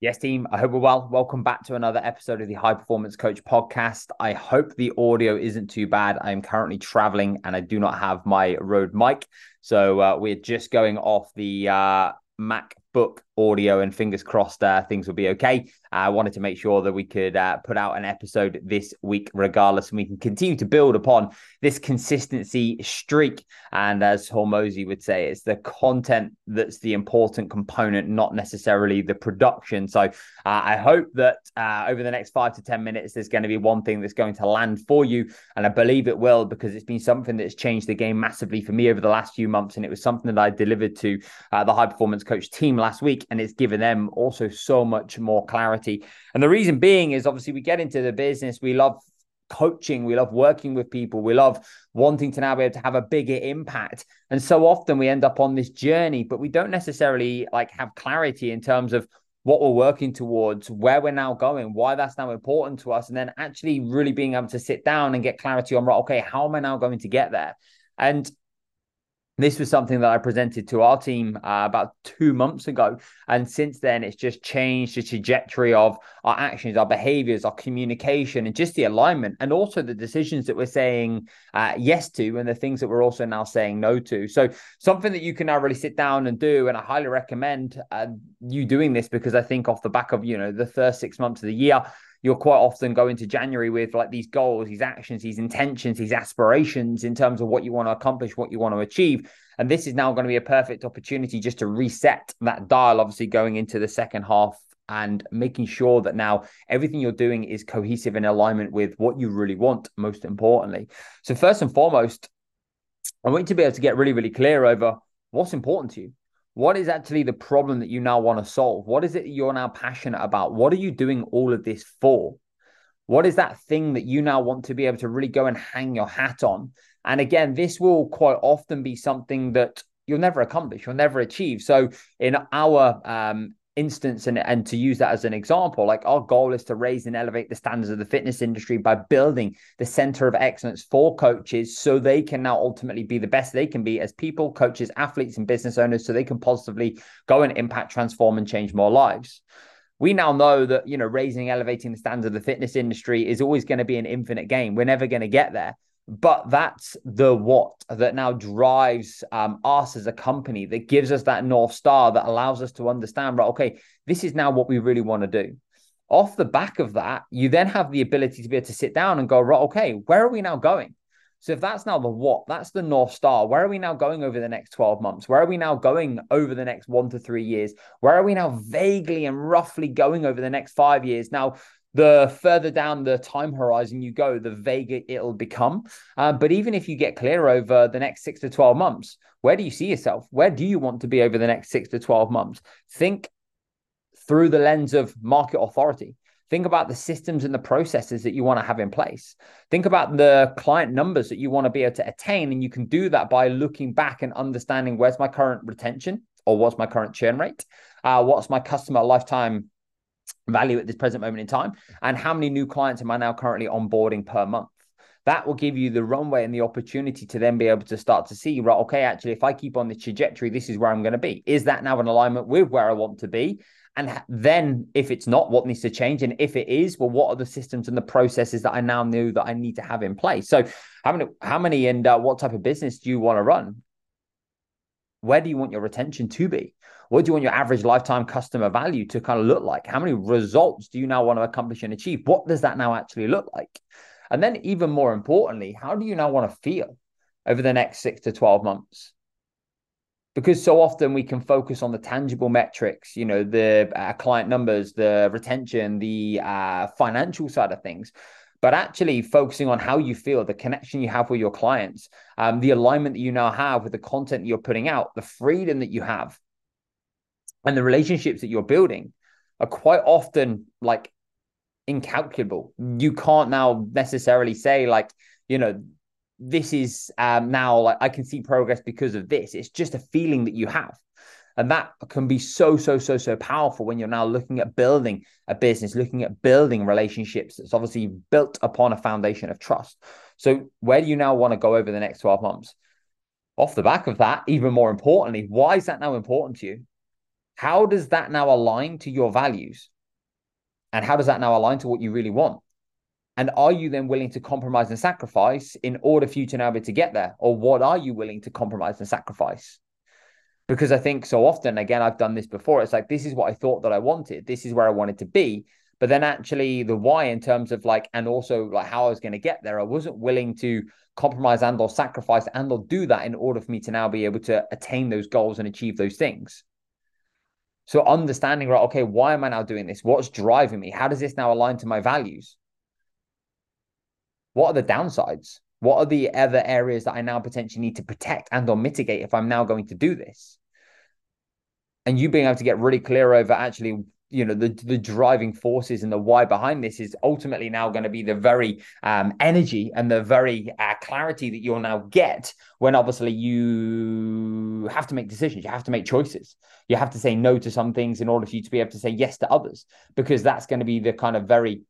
Yes, team. I hope we're well. Welcome back to another episode of the High Performance Coach podcast. I hope the audio isn't too bad. I am currently traveling and I do not have my Rode mic. So uh, we're just going off the uh, MacBook audio and fingers crossed uh, things will be okay. I wanted to make sure that we could uh, put out an episode this week regardless and we can continue to build upon this consistency streak. And as Hormozi would say, it's the content that's the important component, not necessarily the production. So uh, I hope that uh, over the next five to 10 minutes, there's going to be one thing that's going to land for you. And I believe it will because it's been something that's changed the game massively for me over the last few months. And it was something that I delivered to uh, the high performance coach team last week and it's given them also so much more clarity. And the reason being is obviously we get into the business, we love coaching, we love working with people, we love wanting to now be able to have a bigger impact. And so often we end up on this journey, but we don't necessarily like have clarity in terms of what we're working towards, where we're now going, why that's now important to us, and then actually really being able to sit down and get clarity on, right, okay, how am I now going to get there? And this was something that I presented to our team uh, about two months ago. And since then, it's just changed the trajectory of our actions, our behaviors, our communication, and just the alignment, and also the decisions that we're saying uh, yes to, and the things that we're also now saying no to. So, something that you can now really sit down and do. And I highly recommend uh, you doing this because I think off the back of, you know, the first six months of the year, you'll quite often go into January with like these goals, these actions, these intentions, these aspirations in terms of what you want to accomplish, what you want to achieve. And this is now going to be a perfect opportunity just to reset that dial, obviously going into the second half and making sure that now everything you're doing is cohesive in alignment with what you really want, most importantly. So, first and foremost, I want you to be able to get really, really clear over what's important to you. What is actually the problem that you now want to solve? What is it you're now passionate about? What are you doing all of this for? What is that thing that you now want to be able to really go and hang your hat on? And again, this will quite often be something that you'll never accomplish, you'll never achieve. So, in our um, instance and, and to use that as an example like our goal is to raise and elevate the standards of the fitness industry by building the center of excellence for coaches so they can now ultimately be the best they can be as people coaches athletes and business owners so they can positively go and impact transform and change more lives. We now know that you know raising elevating the standards of the fitness industry is always going to be an infinite game. We're never going to get there but that's the what that now drives um, us as a company that gives us that north star that allows us to understand right okay this is now what we really want to do. Off the back of that you then have the ability to be able to sit down and go right okay where are we now going? So if that's now the what that's the north star where are we now going over the next 12 months? Where are we now going over the next one to three years? Where are we now vaguely and roughly going over the next five years? Now the further down the time horizon you go, the vaguer it'll become. Uh, but even if you get clear over the next six to 12 months, where do you see yourself? Where do you want to be over the next six to 12 months? Think through the lens of market authority. Think about the systems and the processes that you want to have in place. Think about the client numbers that you want to be able to attain. And you can do that by looking back and understanding where's my current retention or what's my current churn rate? Uh, what's my customer lifetime value at this present moment in time and how many new clients am i now currently onboarding per month? That will give you the runway and the opportunity to then be able to start to see right okay actually if i keep on the trajectory this is where i'm going to be. Is that now in alignment with where i want to be? And then if it's not what needs to change? And if it is well what are the systems and the processes that i now knew that i need to have in place? So how many how many and uh, what type of business do you want to run? Where do you want your retention to be what do you want your average lifetime customer value to kind of look like? How many results do you now want to accomplish and achieve? What does that now actually look like? And then, even more importantly, how do you now want to feel over the next six to 12 months? Because so often we can focus on the tangible metrics, you know, the uh, client numbers, the retention, the uh, financial side of things but actually focusing on how you feel, the connection you have with your clients, um, the alignment that you now have with the content that you're putting out, the freedom that you have and the relationships that you're building are quite often like incalculable. You can't now necessarily say like, you know, this is um, now like I can see progress because of this. It's just a feeling that you have. And that can be so, so, so, so powerful when you're now looking at building a business, looking at building relationships that's obviously built upon a foundation of trust. So, where do you now want to go over the next 12 months? Off the back of that, even more importantly, why is that now important to you? How does that now align to your values? And how does that now align to what you really want? And are you then willing to compromise and sacrifice in order for you to now be able to get there? Or what are you willing to compromise and sacrifice? Because I think so often, again, I've done this before. It's like, this is what I thought that I wanted. This is where I wanted to be. But then actually the why in terms of like, and also like how I was going to get there, I wasn't willing to compromise and or sacrifice and or do that in order for me to now be able to attain those goals and achieve those things. So understanding, right, okay, why am I now doing this? What's driving me? How does this now align to my values? What are the downsides? What are the other areas that I now potentially need to protect and or mitigate if I'm now going to do this? And you being able to get really clear over actually you know the the driving forces and the why behind this is ultimately now going to be the very um, energy and the very uh, clarity that you'll now get when obviously you have to make decisions you have to make choices. You have to say no to some things in order for you to be able to say yes to others because that's going to be the kind of very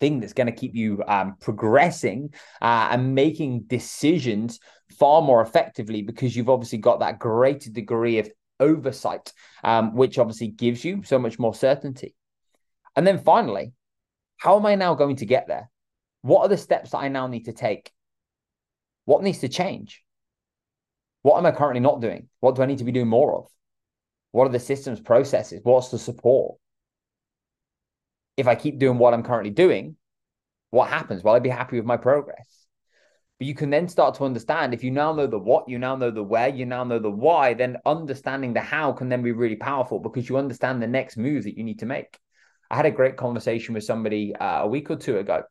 thing that's going to keep you um, progressing uh, and making decisions far more effectively because you've obviously got that greater degree of oversight, um, which obviously gives you so much more certainty. And then finally, how am I now going to get there? What are the steps that I now need to take? What needs to change? What am I currently not doing? What do I need to be doing more of? What are the systems, processes? What's the support? If I keep doing what I'm currently doing, what happens? Will I be happy with my progress? But you can then start to understand if you now know the what, you now know the where, you now know the why, then understanding the how can then be really powerful because you understand the next move that you need to make. I had a great conversation with somebody uh, a week or two ago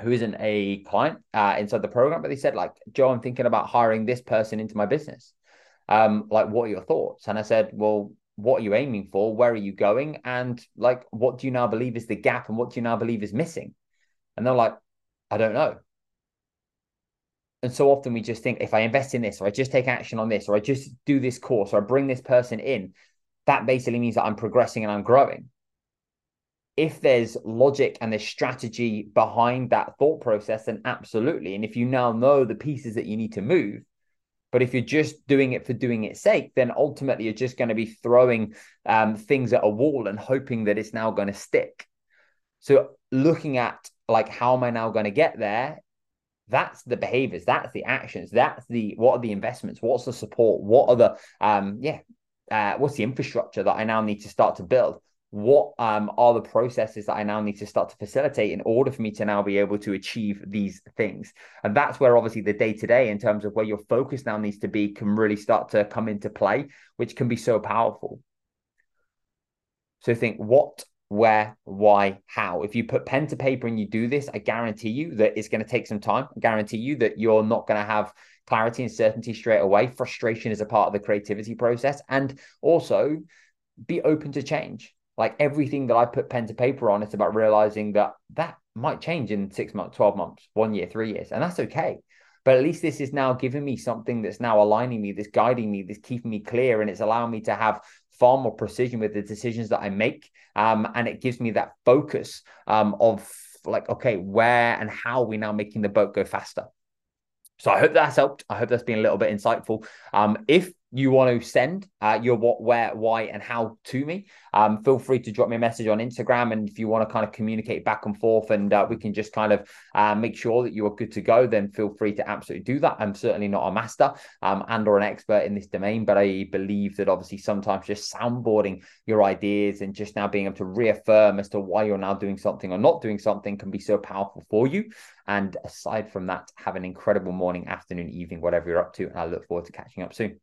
who isn't a client uh, inside the program, but they said, like, Joe, I'm thinking about hiring this person into my business. Um, like, what are your thoughts? And I said, well, what are you aiming for? Where are you going? And like, what do you now believe is the gap and what do you now believe is missing? And they're like, I don't know. And so often we just think if I invest in this, or I just take action on this, or I just do this course, or I bring this person in, that basically means that I'm progressing and I'm growing. If there's logic and there's strategy behind that thought process, then absolutely. And if you now know the pieces that you need to move, but if you're just doing it for doing its sake, then ultimately you're just going to be throwing um, things at a wall and hoping that it's now going to stick. So looking at like how am I now going to get there that's the behaviors that's the actions that's the what are the investments what's the support what are the um yeah uh, what's the infrastructure that i now need to start to build what um, are the processes that I now need to start to facilitate in order for me to now be able to achieve these things? And that's where obviously the day to day, in terms of where your focus now needs to be, can really start to come into play, which can be so powerful. So think what where, why, how. If you put pen to paper and you do this, I guarantee you that it's going to take some time. I guarantee you that you're not going to have clarity and certainty straight away. Frustration is a part of the creativity process. And also be open to change. Like everything that I put pen to paper on, it's about realizing that that might change in six months, 12 months, one year, three years. And that's okay. But at least this is now giving me something that's now aligning me, that's guiding me, that's keeping me clear, and it's allowing me to have far more precision with the decisions that I make. Um, and it gives me that focus um, of like, okay, where and how are we now making the boat go faster? So I hope that's helped. I hope that's been a little bit insightful. Um, if you want to send uh, your what, where, why, and how to me, um, feel free to drop me a message on Instagram. And if you want to kind of communicate back and forth and uh, we can just kind of uh, make sure that you are good to go, then feel free to absolutely do that. I'm certainly not a master um, and or an expert in this domain, but I believe that obviously sometimes just soundboarding your ideas and just now being able to reaffirm as to why you're now doing something or not doing something can be so powerful for you. And aside from that, have an incredible morning, afternoon, evening, whatever you're up to. And I look forward to catching up soon.